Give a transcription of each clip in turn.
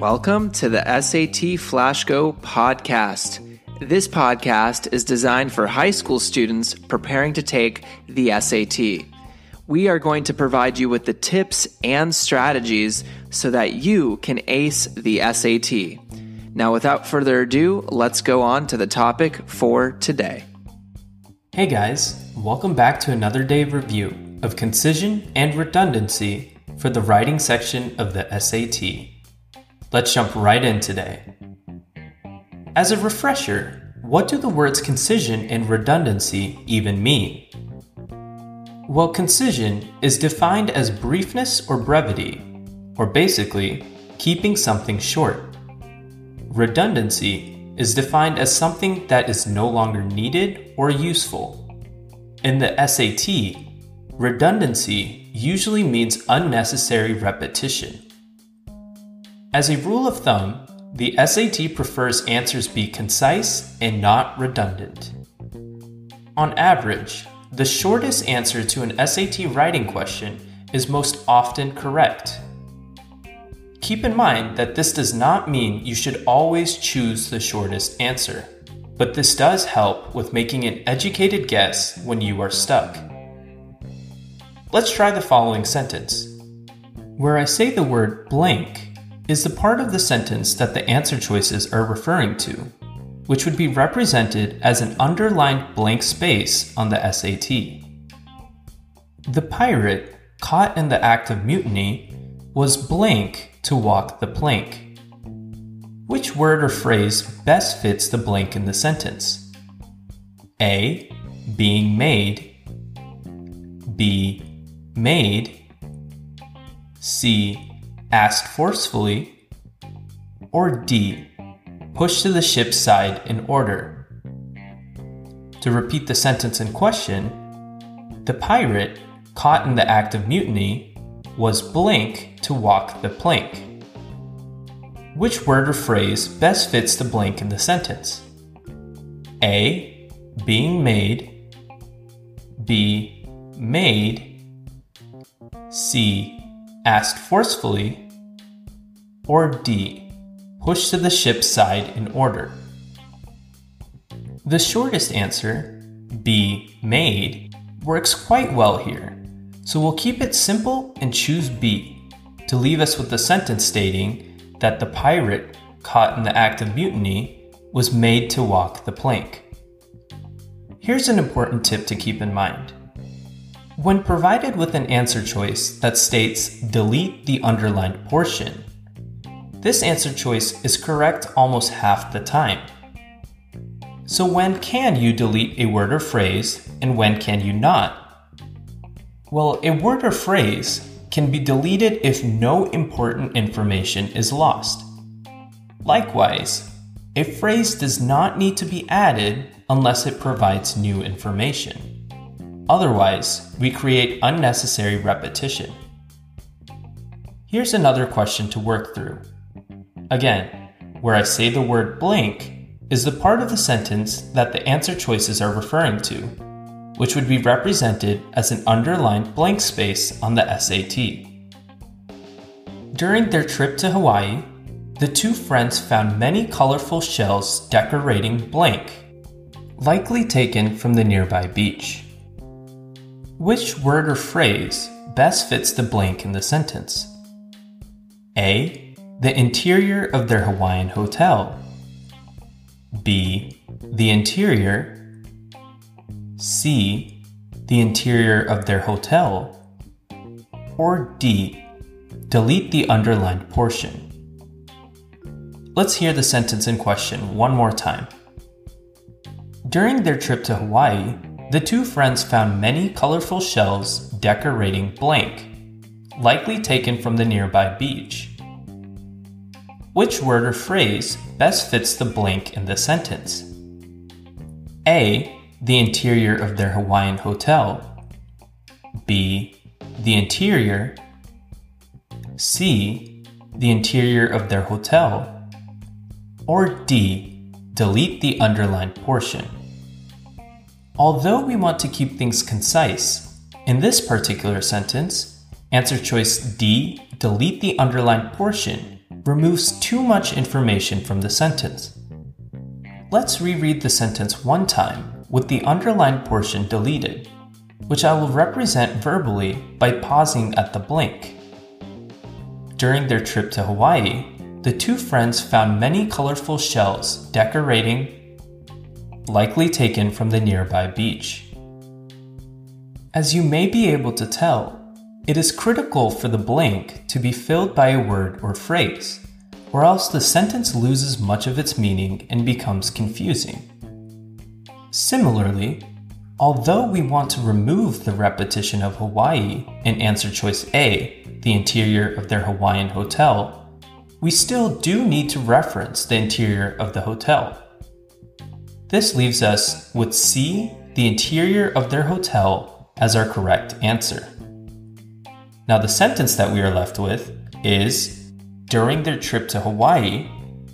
Welcome to the SAT FlashGo podcast. This podcast is designed for high school students preparing to take the SAT. We are going to provide you with the tips and strategies so that you can ace the SAT. Now, without further ado, let's go on to the topic for today. Hey guys, welcome back to another day of review of concision and redundancy for the writing section of the SAT. Let's jump right in today. As a refresher, what do the words concision and redundancy even mean? Well, concision is defined as briefness or brevity, or basically, keeping something short. Redundancy is defined as something that is no longer needed or useful. In the SAT, redundancy usually means unnecessary repetition. As a rule of thumb, the SAT prefers answers be concise and not redundant. On average, the shortest answer to an SAT writing question is most often correct. Keep in mind that this does not mean you should always choose the shortest answer, but this does help with making an educated guess when you are stuck. Let's try the following sentence. Where I say the word blank, is the part of the sentence that the answer choices are referring to, which would be represented as an underlined blank space on the SAT. The pirate, caught in the act of mutiny, was blank to walk the plank. Which word or phrase best fits the blank in the sentence? A. Being made. B. Made. C asked forcefully, or D, pushed to the ship's side in order. To repeat the sentence in question, the pirate, caught in the act of mutiny, was blank to walk the plank. Which word or phrase best fits the blank in the sentence? A. Being made. B. Made. C asked forcefully, or D, pushed to the ship's side in order. The shortest answer, B, made, works quite well here, so we'll keep it simple and choose B to leave us with the sentence stating that the pirate, caught in the act of mutiny, was made to walk the plank. Here's an important tip to keep in mind. When provided with an answer choice that states delete the underlined portion, this answer choice is correct almost half the time. So when can you delete a word or phrase and when can you not? Well, a word or phrase can be deleted if no important information is lost. Likewise, a phrase does not need to be added unless it provides new information. Otherwise, we create unnecessary repetition. Here's another question to work through. Again, where I say the word blank is the part of the sentence that the answer choices are referring to, which would be represented as an underlined blank space on the SAT. During their trip to Hawaii, the two friends found many colorful shells decorating blank, likely taken from the nearby beach. Which word or phrase best fits the blank in the sentence? A. The interior of their Hawaiian hotel. B. The interior. C. The interior of their hotel. Or D. Delete the underlined portion. Let's hear the sentence in question one more time. During their trip to Hawaii, the two friends found many colorful shells decorating blank, likely taken from the nearby beach. Which word or phrase best fits the blank in the sentence? A. The interior of their Hawaiian hotel. B. The interior. C. The interior of their hotel. Or D. Delete the underlined portion. Although we want to keep things concise, in this particular sentence, answer choice D, delete the underlined portion, removes too much information from the sentence. Let's reread the sentence one time with the underlined portion deleted, which I will represent verbally by pausing at the blank. During their trip to Hawaii, the two friends found many colorful shells decorating, likely taken from the nearby beach. As you may be able to tell, it is critical for the blank to be filled by a word or phrase, or else the sentence loses much of its meaning and becomes confusing. Similarly, although we want to remove the repetition of Hawaii in answer choice A, the interior of their Hawaiian hotel, we still do need to reference the interior of the hotel. This leaves us with C, the interior of their hotel, as our correct answer. Now, the sentence that we are left with is During their trip to Hawaii,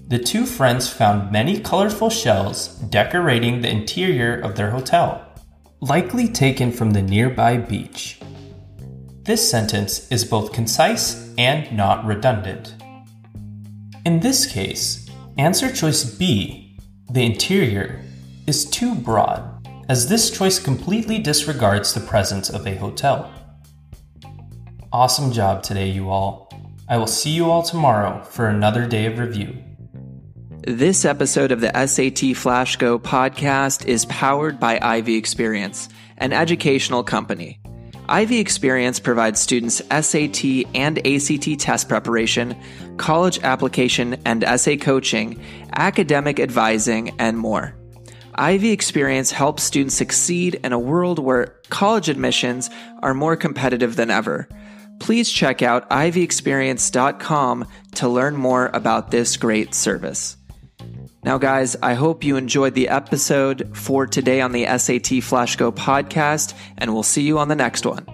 the two friends found many colorful shells decorating the interior of their hotel, likely taken from the nearby beach. This sentence is both concise and not redundant. In this case, answer choice B, the interior, is too broad, as this choice completely disregards the presence of a hotel. Awesome job today, you all. I will see you all tomorrow for another day of review. This episode of the SAT Flash Go podcast is powered by Ivy Experience, an educational company. Ivy Experience provides students SAT and ACT test preparation, college application and essay coaching, academic advising, and more. Ivy Experience helps students succeed in a world where college admissions are more competitive than ever please check out ivyexperience.com to learn more about this great service. Now, guys, I hope you enjoyed the episode for today on the SAT Flash Go podcast, and we'll see you on the next one.